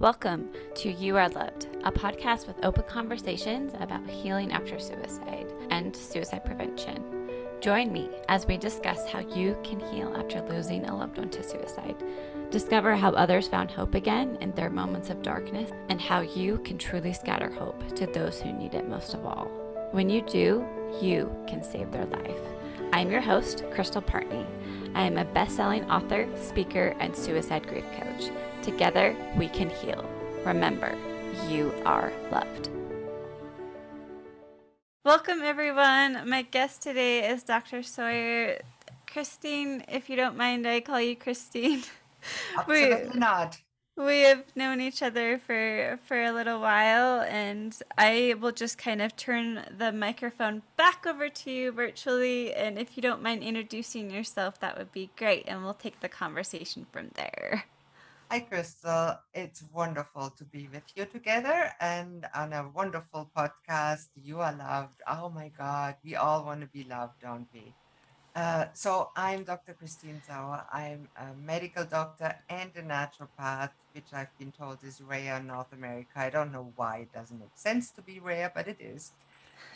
Welcome to You Are Loved, a podcast with open conversations about healing after suicide and suicide prevention. Join me as we discuss how you can heal after losing a loved one to suicide. Discover how others found hope again in their moments of darkness and how you can truly scatter hope to those who need it most of all. When you do, you can save their life. I'm your host, Crystal Partney. I am a best selling author, speaker, and suicide grief coach. Together, we can heal. Remember, you are loved. Welcome, everyone. My guest today is Dr. Sauer. Christine, if you don't mind, I call you Christine. Absolutely we, not. We have known each other for for a little while, and I will just kind of turn the microphone back over to you virtually. And if you don't mind introducing yourself, that would be great, and we'll take the conversation from there. Hi, Crystal. It's wonderful to be with you together and on a wonderful podcast. You are loved. Oh my God, we all want to be loved, don't we? Uh, so, I'm Dr. Christine Sauer. I'm a medical doctor and a naturopath, which I've been told is rare in North America. I don't know why it doesn't make sense to be rare, but it is.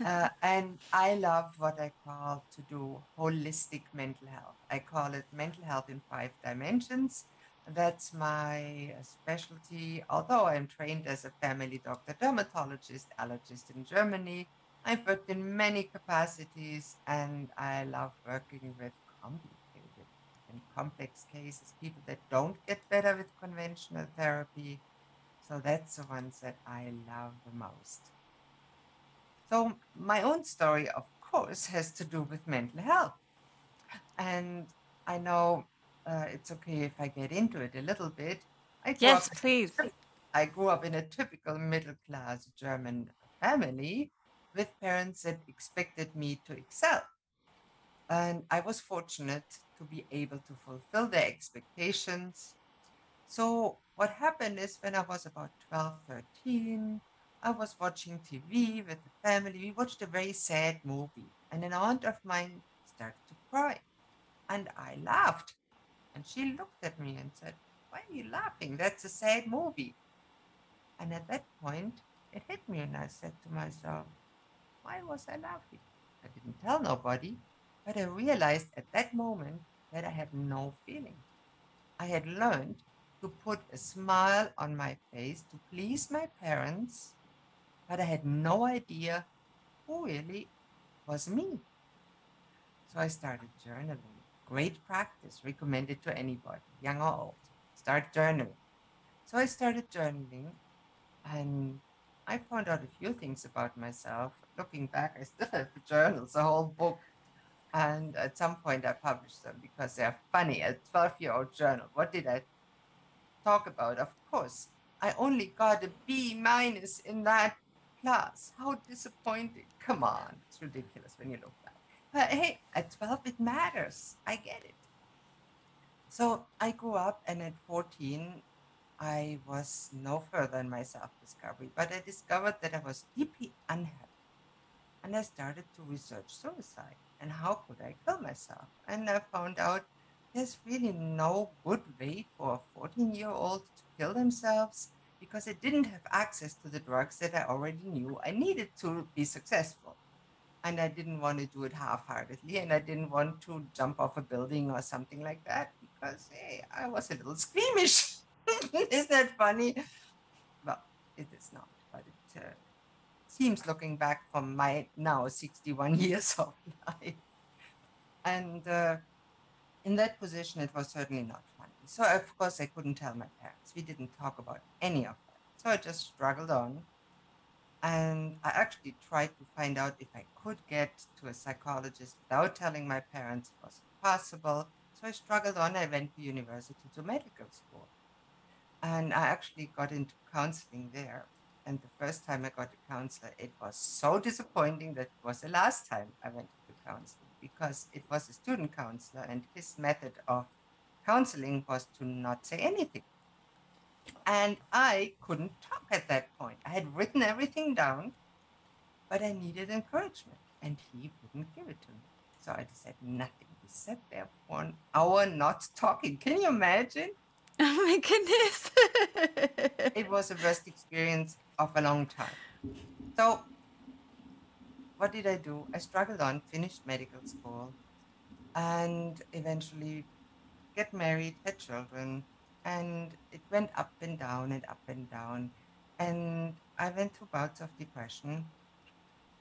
Uh, and I love what I call to do holistic mental health. I call it mental health in five dimensions that's my uh, specialty. Although I'm trained as a family doctor, dermatologist, allergist in Germany, I've worked in many capacities and I love working with complicated and complex cases, people that don't get better with conventional therapy. So that's the ones that I love the most. So my own story, of course, has to do with mental health. And I know uh, it's okay if I get into it a little bit. I yes, up, please. I grew up in a typical middle class German family with parents that expected me to excel. And I was fortunate to be able to fulfill their expectations. So, what happened is when I was about 12, 13, I was watching TV with the family. We watched a very sad movie, and an aunt of mine started to cry. And I laughed and she looked at me and said, Why are you laughing? That's a sad movie. And at that point, it hit me, and I said to myself, Why was I laughing? I didn't tell nobody, but I realized at that moment that I had no feeling. I had learned to put a smile on my face to please my parents, but I had no idea who really was me. So I started journaling Great practice, recommended to anybody, young or old. Start journaling. So I started journaling and I found out a few things about myself. Looking back, I still have the journals, a whole book. And at some point, I published them because they're funny. A 12 year old journal. What did I talk about? Of course, I only got a B minus in that class. How disappointing. Come on. It's ridiculous when you look but hey, at 12, it matters. I get it. So I grew up, and at 14, I was no further in my self discovery, but I discovered that I was deeply unhappy. And I started to research suicide and how could I kill myself. And I found out there's really no good way for a 14 year old to kill themselves because I didn't have access to the drugs that I already knew I needed to be successful and I didn't want to do it half-heartedly, and I didn't want to jump off a building or something like that because hey, I was a little squeamish. is that funny? Well, it is not, but it uh, seems looking back from my now 61 years of life. And uh, in that position, it was certainly not funny. So, of course, I couldn't tell my parents. We didn't talk about any of that. So I just struggled on and I actually tried to find out if I could get to a psychologist without telling my parents it was possible. So I struggled on. I went to university to medical school. And I actually got into counseling there. And the first time I got a counselor, it was so disappointing that it was the last time I went to counseling because it was a student counselor and his method of counseling was to not say anything. And I couldn't talk at that point. I had written everything down, but I needed encouragement, and he wouldn't give it to me. So I just said nothing. We sat there for an hour not talking. Can you imagine? Oh my goodness. it was the worst experience of a long time. So, what did I do? I struggled on, finished medical school, and eventually get married, had children, and it went up and down and up and down. And I went through bouts of depression.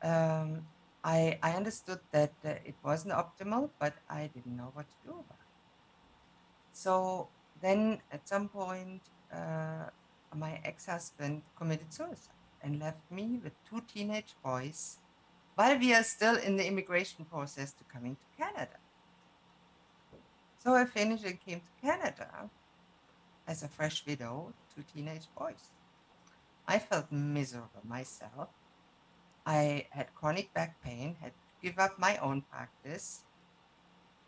Um, I, I understood that uh, it wasn't optimal, but I didn't know what to do about it. So then at some point, uh, my ex husband committed suicide and left me with two teenage boys while we are still in the immigration process to coming to Canada. So I finished and came to Canada as a fresh widow, two teenage boys. I felt miserable myself. I had chronic back pain, had to give up my own practice,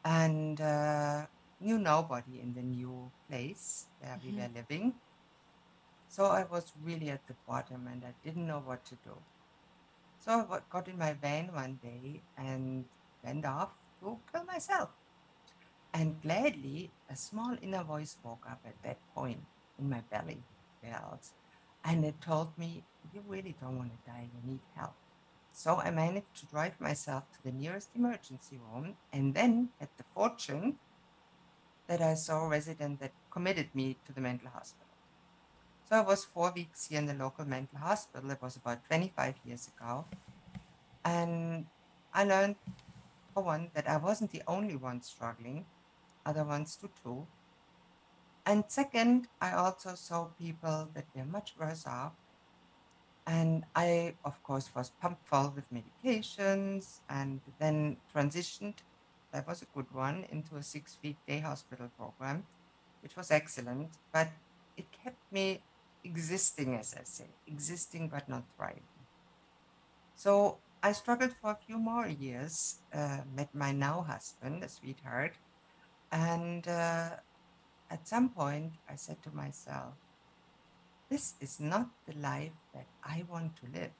and uh, knew nobody in the new place where we Mhm. were living. So I was really at the bottom and I didn't know what to do. So I got in my van one day and went off to kill myself. And gladly, a small inner voice woke up at that point in my belly, else? And it told me, You really don't want to die, you need help. So I managed to drive myself to the nearest emergency room and then had the fortune that I saw a resident that committed me to the mental hospital. So I was four weeks here in the local mental hospital. It was about 25 years ago. And I learned, for one, that I wasn't the only one struggling, other ones to two. And second, I also saw people that were much worse off. And I, of course, was pumped full with medications and then transitioned. That was a good one into a six week day hospital program, which was excellent. But it kept me existing, as I say, existing but not thriving. So I struggled for a few more years, uh, met my now husband, a sweetheart. And uh, at some point, I said to myself, this is not the life that I want to live.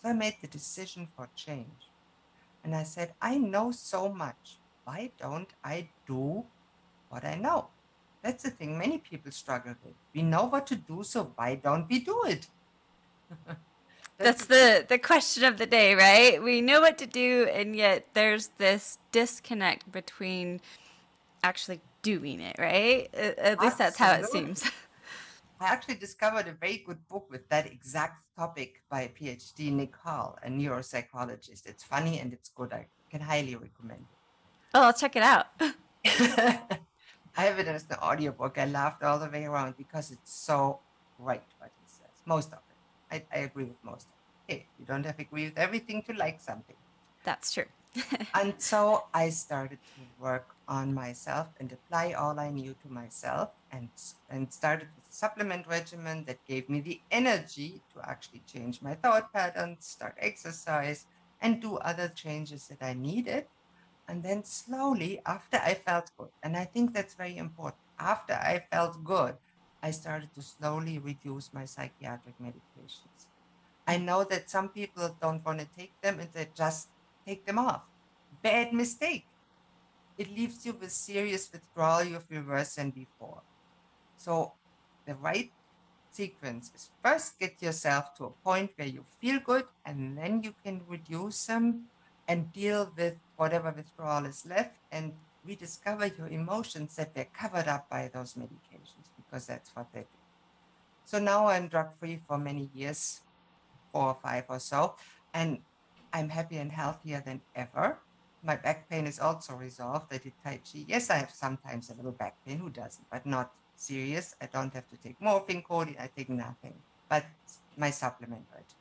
So I made the decision for change. And I said, I know so much. Why don't I do what I know? That's the thing many people struggle with. We know what to do, so why don't we do it? That's the the question of the day, right? We know what to do and yet there's this disconnect between actually doing it, right? At, at least that's how it seems. I actually discovered a very good book with that exact topic by a PhD, Nick Hall, a neuropsychologist. It's funny and it's good. I can highly recommend Oh, I'll check it out. I have it as an audiobook. I laughed all the way around because it's so right what he says. Most of it. I, I agree with most of it. Hey, you don't have to agree with everything to like something. That's true. And so I started to work on myself and apply all I knew to myself and, and started with a supplement regimen that gave me the energy to actually change my thought patterns, start exercise, and do other changes that I needed. And then slowly, after I felt good, and I think that's very important, after I felt good, I started to slowly reduce my psychiatric medications. I know that some people don't want to take them and they just take them off. Bad mistake. It leaves you with serious withdrawal. You feel worse than before. So, the right sequence is first get yourself to a point where you feel good, and then you can reduce them and deal with whatever withdrawal is left and rediscover your emotions that were covered up by those medications because that's what they do. So now I'm drug free for many years, four or five or so, and I'm happy and healthier than ever. My back pain is also resolved. I did Tai Chi. Yes, I have sometimes a little back pain. Who doesn't? But not serious. I don't have to take morphine, codeine. I take nothing but my supplement regimen.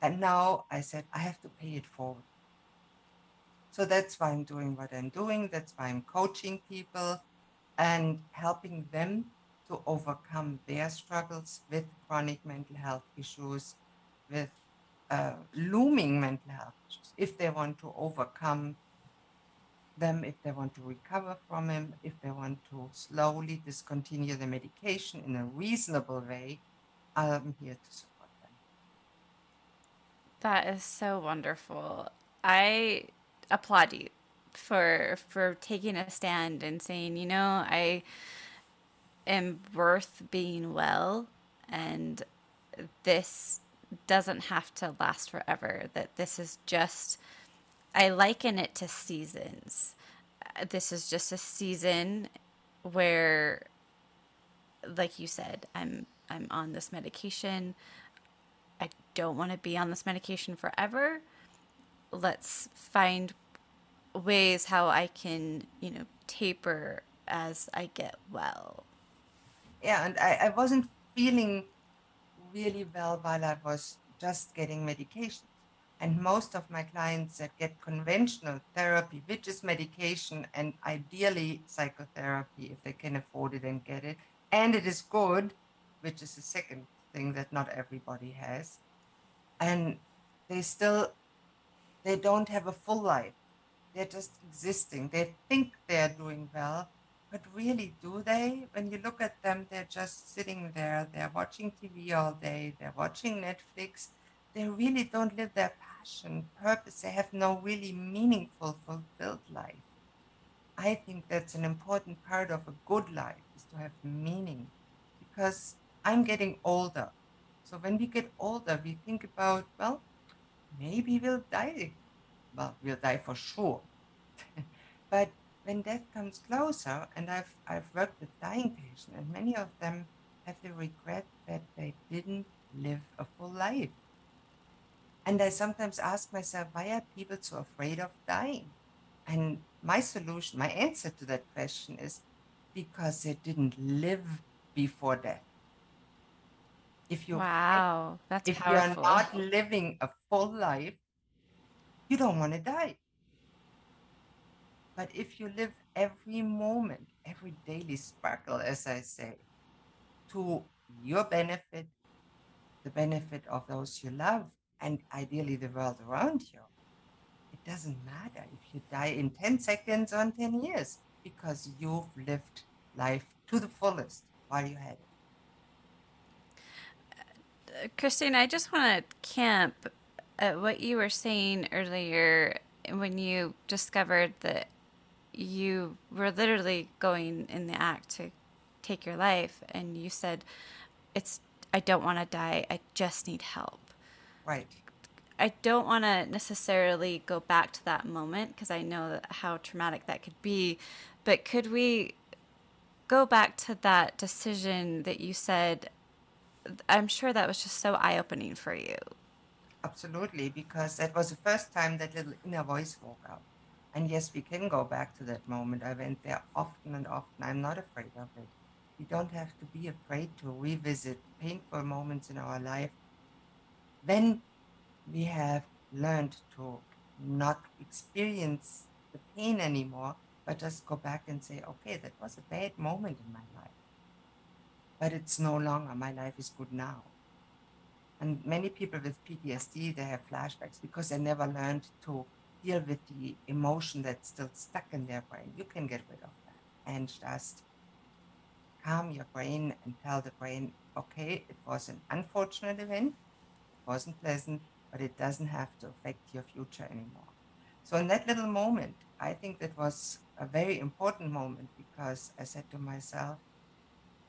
And now I said, I have to pay it forward. So that's why I'm doing what I'm doing. That's why I'm coaching people and helping them to overcome their struggles with chronic mental health issues, with uh, looming mental health issues, if they want to overcome them, if they want to recover from them, if they want to slowly discontinue the medication in a reasonable way, I'm here to support them. That is so wonderful. I applaud you for for taking a stand and saying, you know, I am worth being well and this doesn't have to last forever that this is just i liken it to seasons. Uh, this is just a season where like you said i'm i'm on this medication. I don't want to be on this medication forever. Let's find ways how i can you know taper as i get well. Yeah, and I, I wasn't feeling really well while I was just getting medication. And most of my clients that get conventional therapy, which is medication and ideally psychotherapy, if they can afford it and get it, and it is good, which is the second thing that not everybody has, and they still they don't have a full life. They're just existing. They think they're doing well, but really, do they? When you look at them, they're just sitting there. They're watching TV all day. They're watching Netflix. They really don't live their passion, purpose. They have no really meaningful, fulfilled life. I think that's an important part of a good life is to have meaning because I'm getting older. So when we get older, we think about, well, maybe we'll die. Well, we'll die for sure. but when death comes closer, and I've I've worked with dying patients, and many of them have the regret that they didn't live a full life. And I sometimes ask myself, why are people so afraid of dying? And my solution, my answer to that question is because they didn't live before death. If you wow that's if you are not living a full life, you don't want to die. But if you live every moment, every daily sparkle, as I say, to your benefit, the benefit of those you love, and ideally the world around you, it doesn't matter if you die in 10 seconds or in 10 years because you've lived life to the fullest while you had it. Uh, Christine, I just want to camp at what you were saying earlier when you discovered that you were literally going in the act to take your life and you said it's I don't want to die, I just need help. Right. I don't want to necessarily go back to that moment because I know how traumatic that could be, but could we go back to that decision that you said I'm sure that was just so eye-opening for you. Absolutely, because that was the first time that little inner voice woke up. And yes, we can go back to that moment. I went there often and often. I'm not afraid of it. We don't have to be afraid to revisit painful moments in our life when we have learned to not experience the pain anymore, but just go back and say, okay, that was a bad moment in my life. But it's no longer. My life is good now. And many people with PTSD, they have flashbacks because they never learned to deal with the emotion that's still stuck in their brain. You can get rid of that and just calm your brain and tell the brain, okay, it was an unfortunate event, it wasn't pleasant, but it doesn't have to affect your future anymore. So in that little moment, I think that was a very important moment because I said to myself,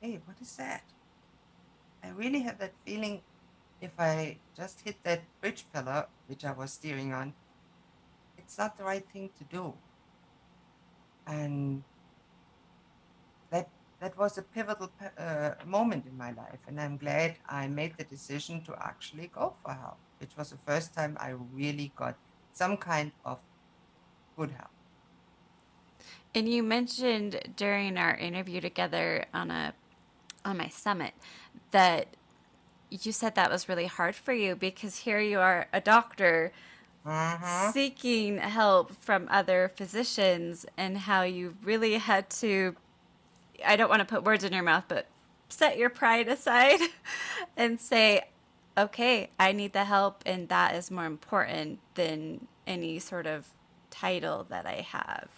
hey, what is that? I really have that feeling if I just hit that bridge pillar, which I was steering on, it's not the right thing to do. And that that was a pivotal uh, moment in my life, and I'm glad I made the decision to actually go for help, which was the first time I really got some kind of good help. And you mentioned during our interview together on a on my summit that you said that was really hard for you because here you are a doctor Mm-hmm. seeking help from other physicians and how you really had to I don't want to put words in your mouth but set your pride aside and say okay I need the help and that is more important than any sort of title that I have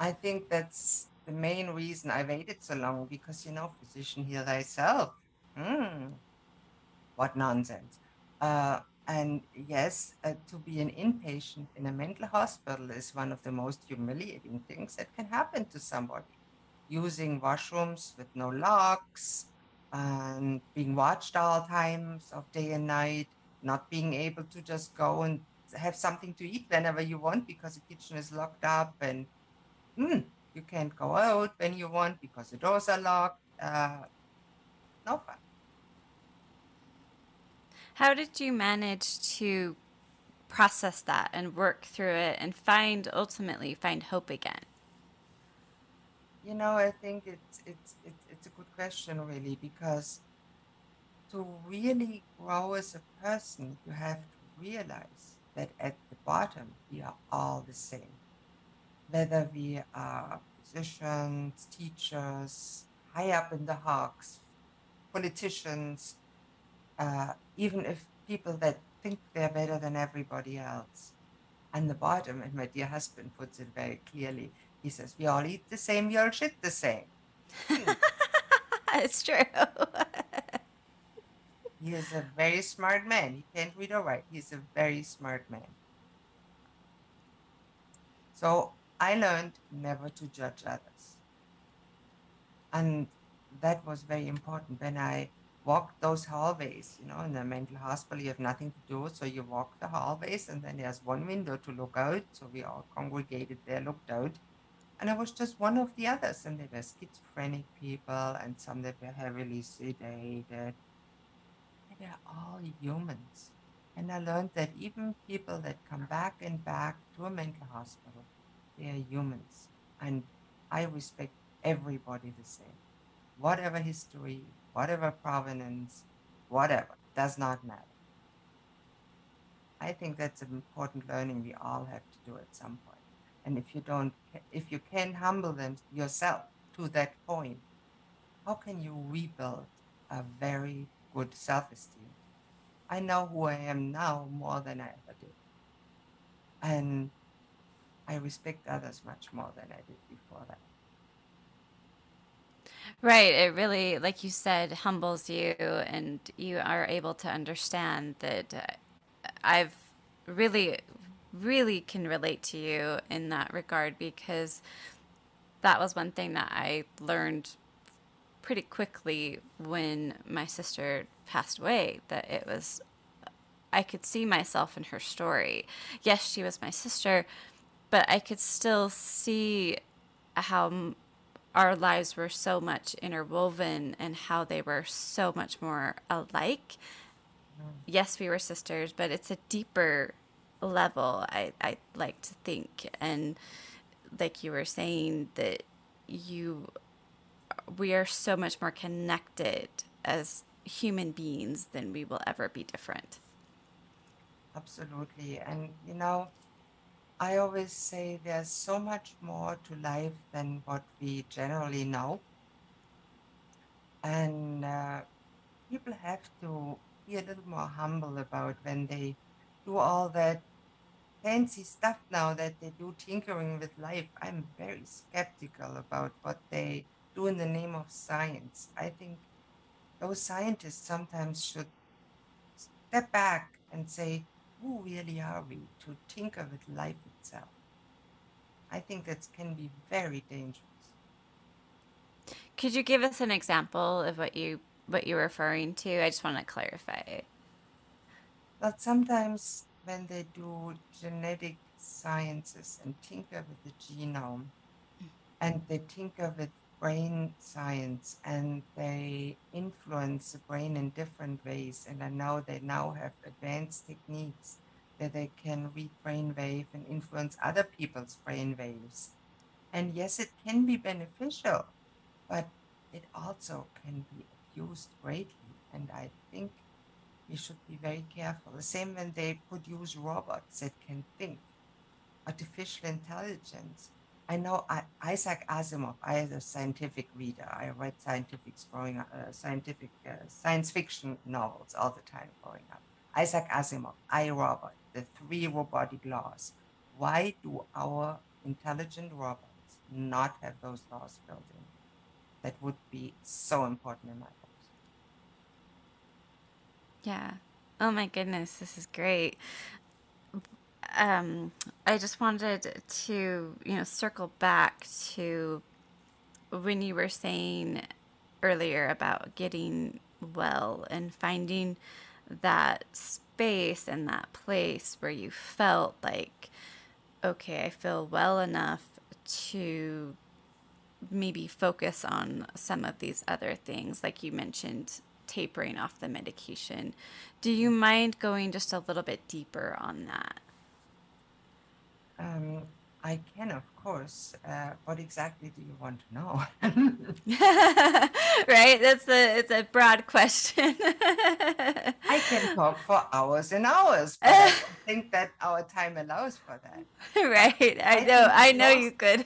I think that's the main reason I waited so long because you know, physician heal thyself. Hmm, what nonsense. Uh, and yes, uh, to be an inpatient in a mental hospital is one of the most humiliating things that can happen to somebody. using washrooms with no locks and being watched all times of day and night, not being able to just go and have something to eat whenever you want because the kitchen is locked up and mm, you can't go out when you want because the doors are locked. Uh, no fun. How did you manage to process that and work through it and find ultimately find hope again? You know, I think it's it's it's, it's a good question really because to really grow as a person, you have to realize that at the bottom we are all the same. Whether we are physicians, teachers, high up in the hawks, politicians, uh, even if people that think they're better than everybody else. And the bottom, and my dear husband puts it very clearly, he says, We all eat the same, we all shit the same. it's true. he is a very smart man. He can't read or write. He's a very smart man. So I learned never to judge others. And that was very important when I walk those hallways. You know, in the mental hospital, you have nothing to do, so you walk the hallways, and then there's one window to look out. So we all congregated there, looked out, and I was just one of the others. And there were schizophrenic people, and some that were heavily sedated. they're all humans. And I learned that even people that come back and back to a mental hospital, they are humans. And I respect everybody the same. Whatever history, whatever provenance, whatever, does not matter. I think that's an important learning we all have to do at some point. And if you don't, if you can humble them yourself to that point, how can you rebuild a very good self-esteem? I know who I am now more than I ever did. And I respect others much more than I did before that. Right. It really, like you said, humbles you, and you are able to understand that uh, I've really, really can relate to you in that regard because that was one thing that I learned pretty quickly when my sister passed away that it was I could see myself in her story. Yes, she was my sister, but I could still see how our lives were so much interwoven and how they were so much more alike. Yes, we were sisters, but it's a deeper level, I, I like to think. And like you were saying, that you, we are so much more connected as human beings than we will ever be different. Absolutely. And, you know, I always say there's so much more to life than what we generally know. And uh, people have to be a little more humble about when they do all that fancy stuff now that they do tinkering with life. I'm very skeptical about what they do in the name of science. I think those scientists sometimes should step back and say, who really are we to tinker with life itself? I think that can be very dangerous. Could you give us an example of what you what you're referring to? I just want to clarify. But sometimes when they do genetic sciences and tinker with the genome, mm. and they tinker with brain science and they influence the brain in different ways. And I know they now have advanced techniques that they can read brain wave and influence other people's brain waves. And yes, it can be beneficial, but it also can be abused greatly. And I think we should be very careful. The same when they produce robots that can think, artificial intelligence I know Isaac Asimov. I was a scientific reader. I read scientific growing up, uh, scientific uh, science fiction novels all the time growing up. Isaac Asimov, I Robot, the three robotic laws. Why do our intelligent robots not have those laws built in? That would be so important in my books. Yeah. Oh my goodness, this is great um, I just wanted to, you know, circle back to when you were saying earlier about getting well and finding that space and that place where you felt like, okay, I feel well enough to maybe focus on some of these other things, like you mentioned, tapering off the medication. Do you mind going just a little bit deeper on that? Um, I can, of course. Uh, what exactly do you want to know? right? That's a it's a broad question. I can talk for hours and hours, but I think that our time allows for that. right. I, I know. I know most, you could.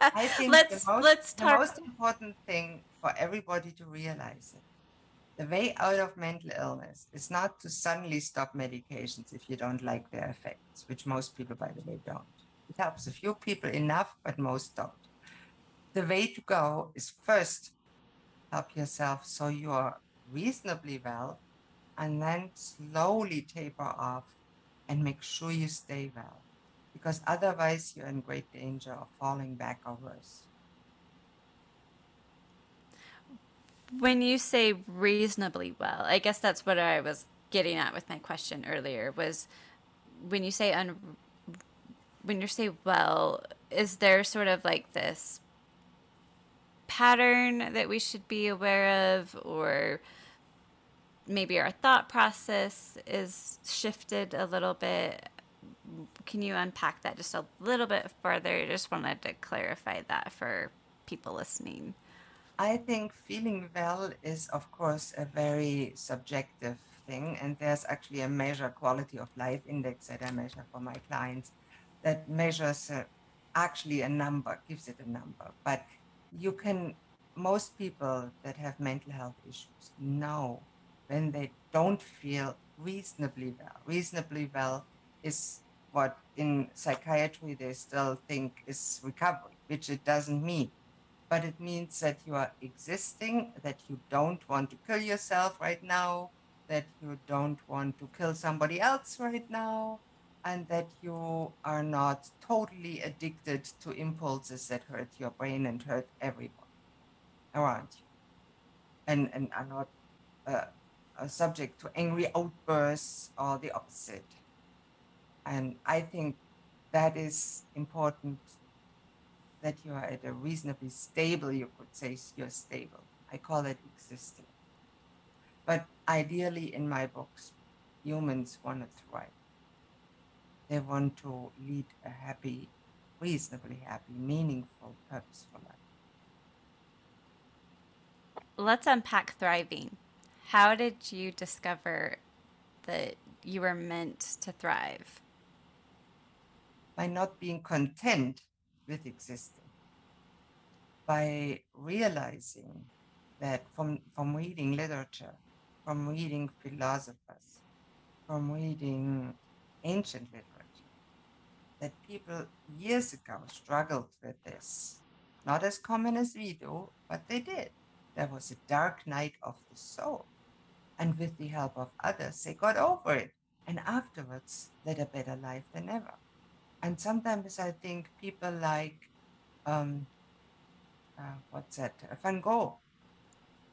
I think let's most, let's talk. The most important thing for everybody to realize it. The way out of mental illness is not to suddenly stop medications if you don't like their effects, which most people, by the way, don't it helps a few people enough, but most don't. The way to go is first help yourself so you are reasonably well, and then slowly taper off and make sure you stay well. Because otherwise, you're in great danger of falling back or worse. When you say reasonably well, I guess that's what I was getting at with my question earlier was when you say un- when you say well, is there sort of like this pattern that we should be aware of or maybe our thought process is shifted a little bit? Can you unpack that just a little bit further? I just wanted to clarify that for people listening i think feeling well is of course a very subjective thing and there's actually a measure quality of life index that i measure for my clients that measures uh, actually a number, gives it a number. But you can, most people that have mental health issues know when they don't feel reasonably well. Reasonably well is what in psychiatry they still think is recovery, which it doesn't mean. But it means that you are existing, that you don't want to kill yourself right now, that you don't want to kill somebody else right now, and that you are not totally addicted to impulses that hurt your brain and hurt everyone around you and, and are not uh, subject to angry outbursts or the opposite. And I think that is important that you are at a reasonably stable, you could say you're stable. I call it existing. But ideally, in my books, humans want to thrive they want to lead a happy, reasonably happy, meaningful, purposeful life. Let's unpack thriving. How did you discover that you were meant to thrive? By not being content with existing. By realizing that from, from reading literature, from reading philosophers, from reading ancient literature, that people years ago struggled with this. Not as common as we do, but they did. There was a dark night of the soul. And with the help of others, they got over it. And afterwards, led a better life than ever. And sometimes I think people like, um, uh, what's that, Van Gogh.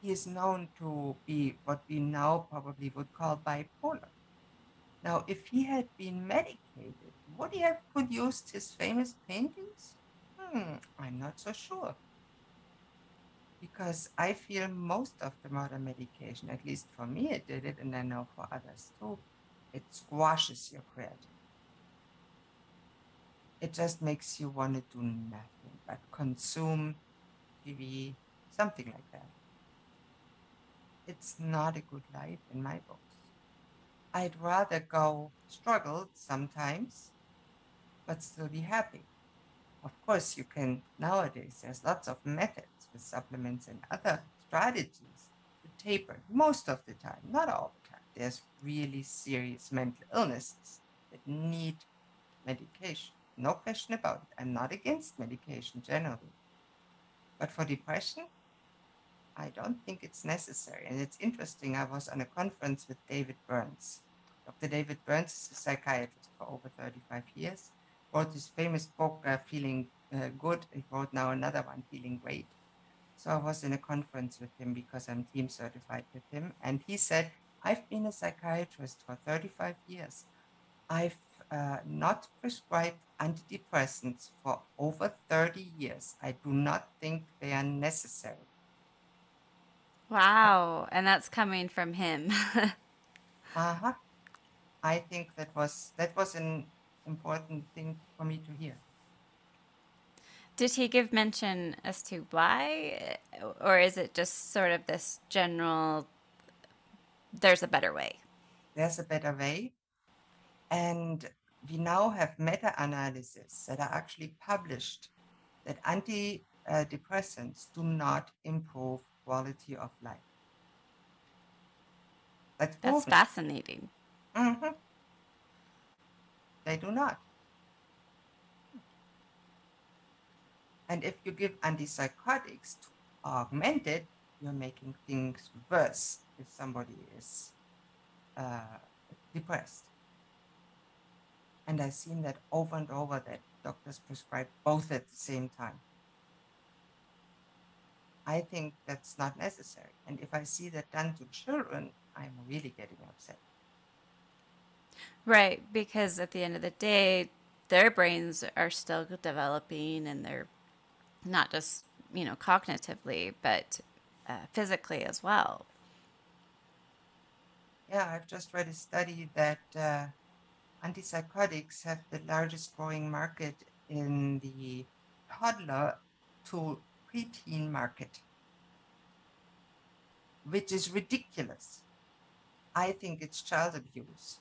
He is known to be what we now probably would call bipolar. Now, if he had been medicated, would he have produced his famous paintings? Hmm, I'm not so sure. Because I feel most of the modern medication, at least for me it did it, and I know for others too, it squashes your creativity. It just makes you want to do nothing but consume TV, something like that. It's not a good life in my books. I'd rather go struggle sometimes but still be happy. Of course, you can nowadays, there's lots of methods with supplements and other strategies to taper most of the time, not all the time. There's really serious mental illnesses that need medication. No question about it. I'm not against medication generally. But for depression, I don't think it's necessary. And it's interesting, I was on a conference with David Burns. Dr. David Burns is a psychiatrist for over 35 years wrote this famous book, uh, Feeling uh, Good. He wrote now another one, Feeling Great. So I was in a conference with him because I'm team certified with him. And he said, I've been a psychiatrist for 35 years. I've uh, not prescribed antidepressants for over 30 years. I do not think they are necessary. Wow. And that's coming from him. uh-huh. I think that was that was an important thing for me to hear. Did he give mention as to why or is it just sort of this general there's a better way? There's a better way. And we now have meta-analysis that are actually published that antidepressants do not improve quality of life. That's, That's fascinating. Mm-hmm. They do not. And if you give antipsychotics to augment it, you're making things worse if somebody is uh, depressed. And I've seen that over and over that doctors prescribe both at the same time. I think that's not necessary. And if I see that done to children, I'm really getting upset. Right, because at the end of the day, their brains are still developing and they're not just, you know, cognitively, but uh, physically as well. Yeah, I've just read a study that uh, antipsychotics have the largest growing market in the toddler to preteen market, which is ridiculous. I think it's child abuse.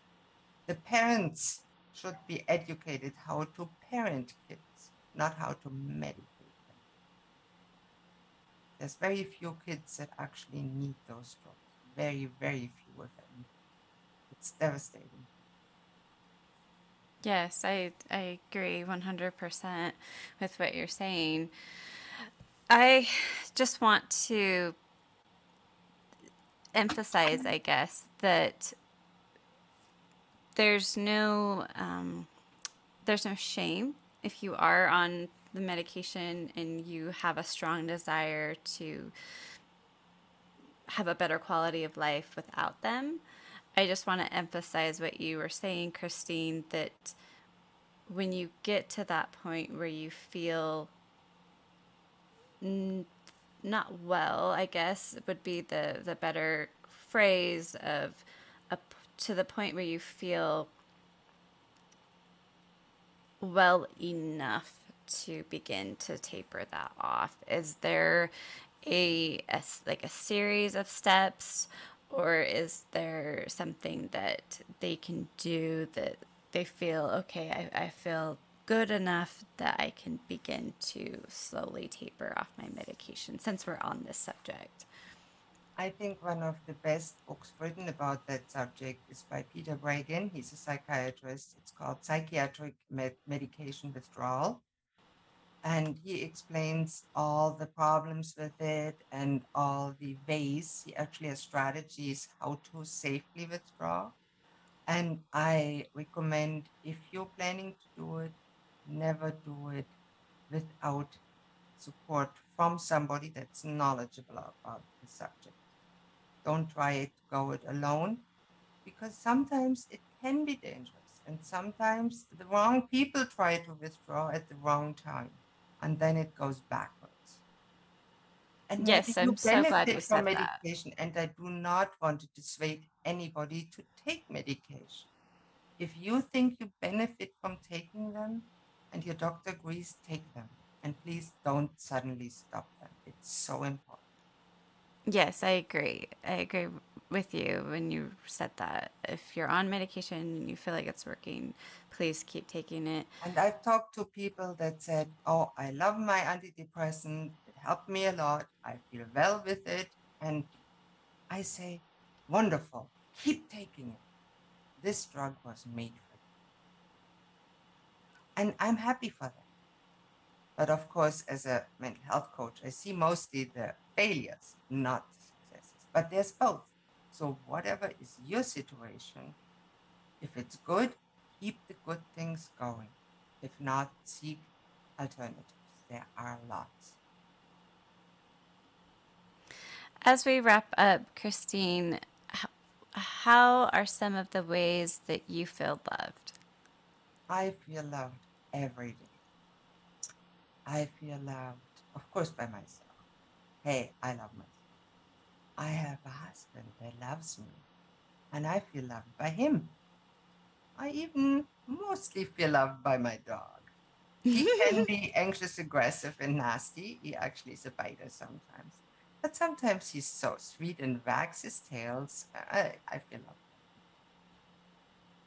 The parents should be educated how to parent kids, not how to medicate them. There's very few kids that actually need those drugs. Very, very few of them. It's devastating. Yes, I I agree 100% with what you're saying. I just want to emphasize, I guess, that there's no um, there's no shame if you are on the medication and you have a strong desire to have a better quality of life without them. I just want to emphasize what you were saying, Christine, that when you get to that point where you feel n- not well, I guess would be the, the better phrase of a, to the point where you feel well enough to begin to taper that off. Is there a, a like a series of steps or is there something that they can do that they feel okay I, I feel good enough that i can begin to slowly taper off my medication since we're on this subject I think one of the best books written about that subject is by Peter Breggin. He's a psychiatrist. It's called Psychiatric Med- Medication Withdrawal and he explains all the problems with it and all the ways he actually has strategies how to safely withdraw. And i recommend if you're planning to do it never do it without support from somebody that's knowledgeable about the subject. Don't try it go it alone because sometimes it can be dangerous and sometimes the wrong people try to withdraw at the wrong time and then it goes backwards. And yes, I'm so glad you said medication, that. and I do not want to dissuade anybody to take medication. If you think you benefit from taking them, and your doctor agrees, take them, and please don't suddenly stop them. It's so important. Yes, I agree. I agree with you when you said that. If you're on medication and you feel like it's working, please keep taking it. And I've talked to people that said, Oh, I love my antidepressant. It helped me a lot. I feel well with it. And I say, Wonderful. Keep taking it. This drug was made for you. And I'm happy for that. But of course, as a mental health coach, I see mostly the failures, not successes. But there's both. So, whatever is your situation, if it's good, keep the good things going. If not, seek alternatives. There are lots. As we wrap up, Christine, how are some of the ways that you feel loved? I feel loved every day. I feel loved, of course, by myself. Hey, I love myself. I have a husband that loves me, and I feel loved by him. I even mostly feel loved by my dog. He can be anxious, aggressive, and nasty. He actually is a biter sometimes. But sometimes he's so sweet and wags his tails. I, I feel loved.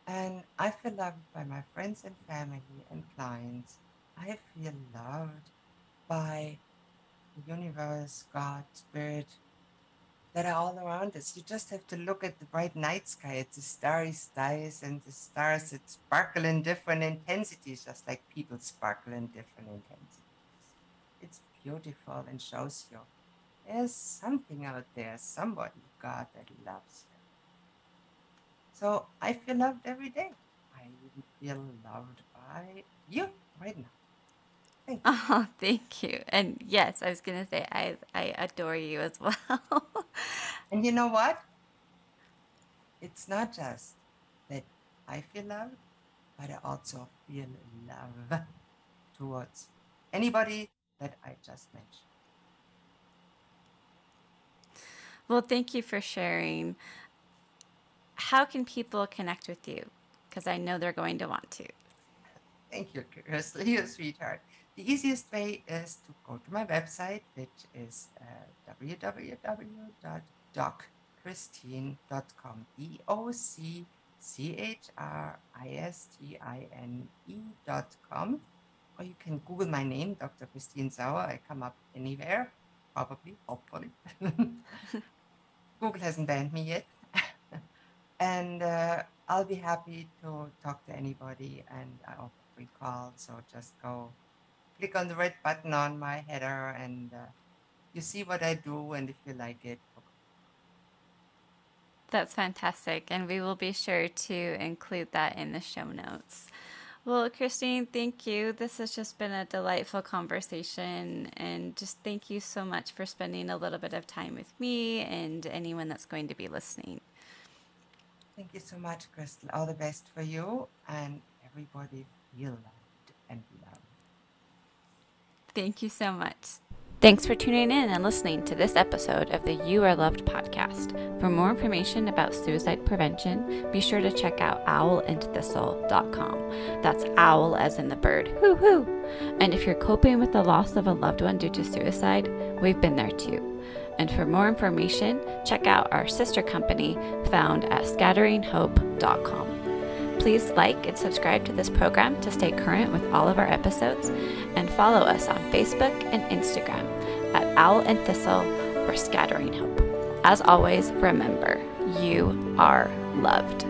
And I feel loved by my friends and family and clients. I feel loved by the universe, God, Spirit, that are all around us. You just have to look at the bright night sky, at the starry skies and the stars that sparkle in different intensities, just like people sparkle in different intensities. It's beautiful and shows you there's something out there, somebody, God, that loves you. So I feel loved every day. I feel loved by you right now. Thank you. Oh, thank you. And yes, I was gonna say I I adore you as well. and you know what? It's not just that I feel loved, but I also feel love towards anybody that I just mentioned. Well, thank you for sharing. How can people connect with you? Because I know they're going to want to. Thank you. You're a sweetheart. The easiest way is to go to my website, which is uh, www.docchristine.com. D O C C H R I S T I N E.com. Or you can Google my name, Dr. Christine Sauer. I come up anywhere, probably, hopefully. Google hasn't banned me yet. and uh, I'll be happy to talk to anybody and I offer free calls. So just go click on the red button on my header and uh, you see what I do. And if you like it, that's fantastic. And we will be sure to include that in the show notes. Well, Christine, thank you. This has just been a delightful conversation. And just thank you so much for spending a little bit of time with me and anyone that's going to be listening. Thank you so much, Crystal. All the best for you and everybody feel loved and loved. Thank you so much. Thanks for tuning in and listening to this episode of the You Are Loved podcast. For more information about suicide prevention, be sure to check out owlandthistle.com. That's owl as in the bird, hoo hoo. And if you're coping with the loss of a loved one due to suicide, we've been there too. And for more information, check out our sister company found at scatteringhope.com. Please like and subscribe to this program to stay current with all of our episodes, and follow us on Facebook and Instagram at Owl and Thistle or Scattering Hope. As always, remember, you are loved.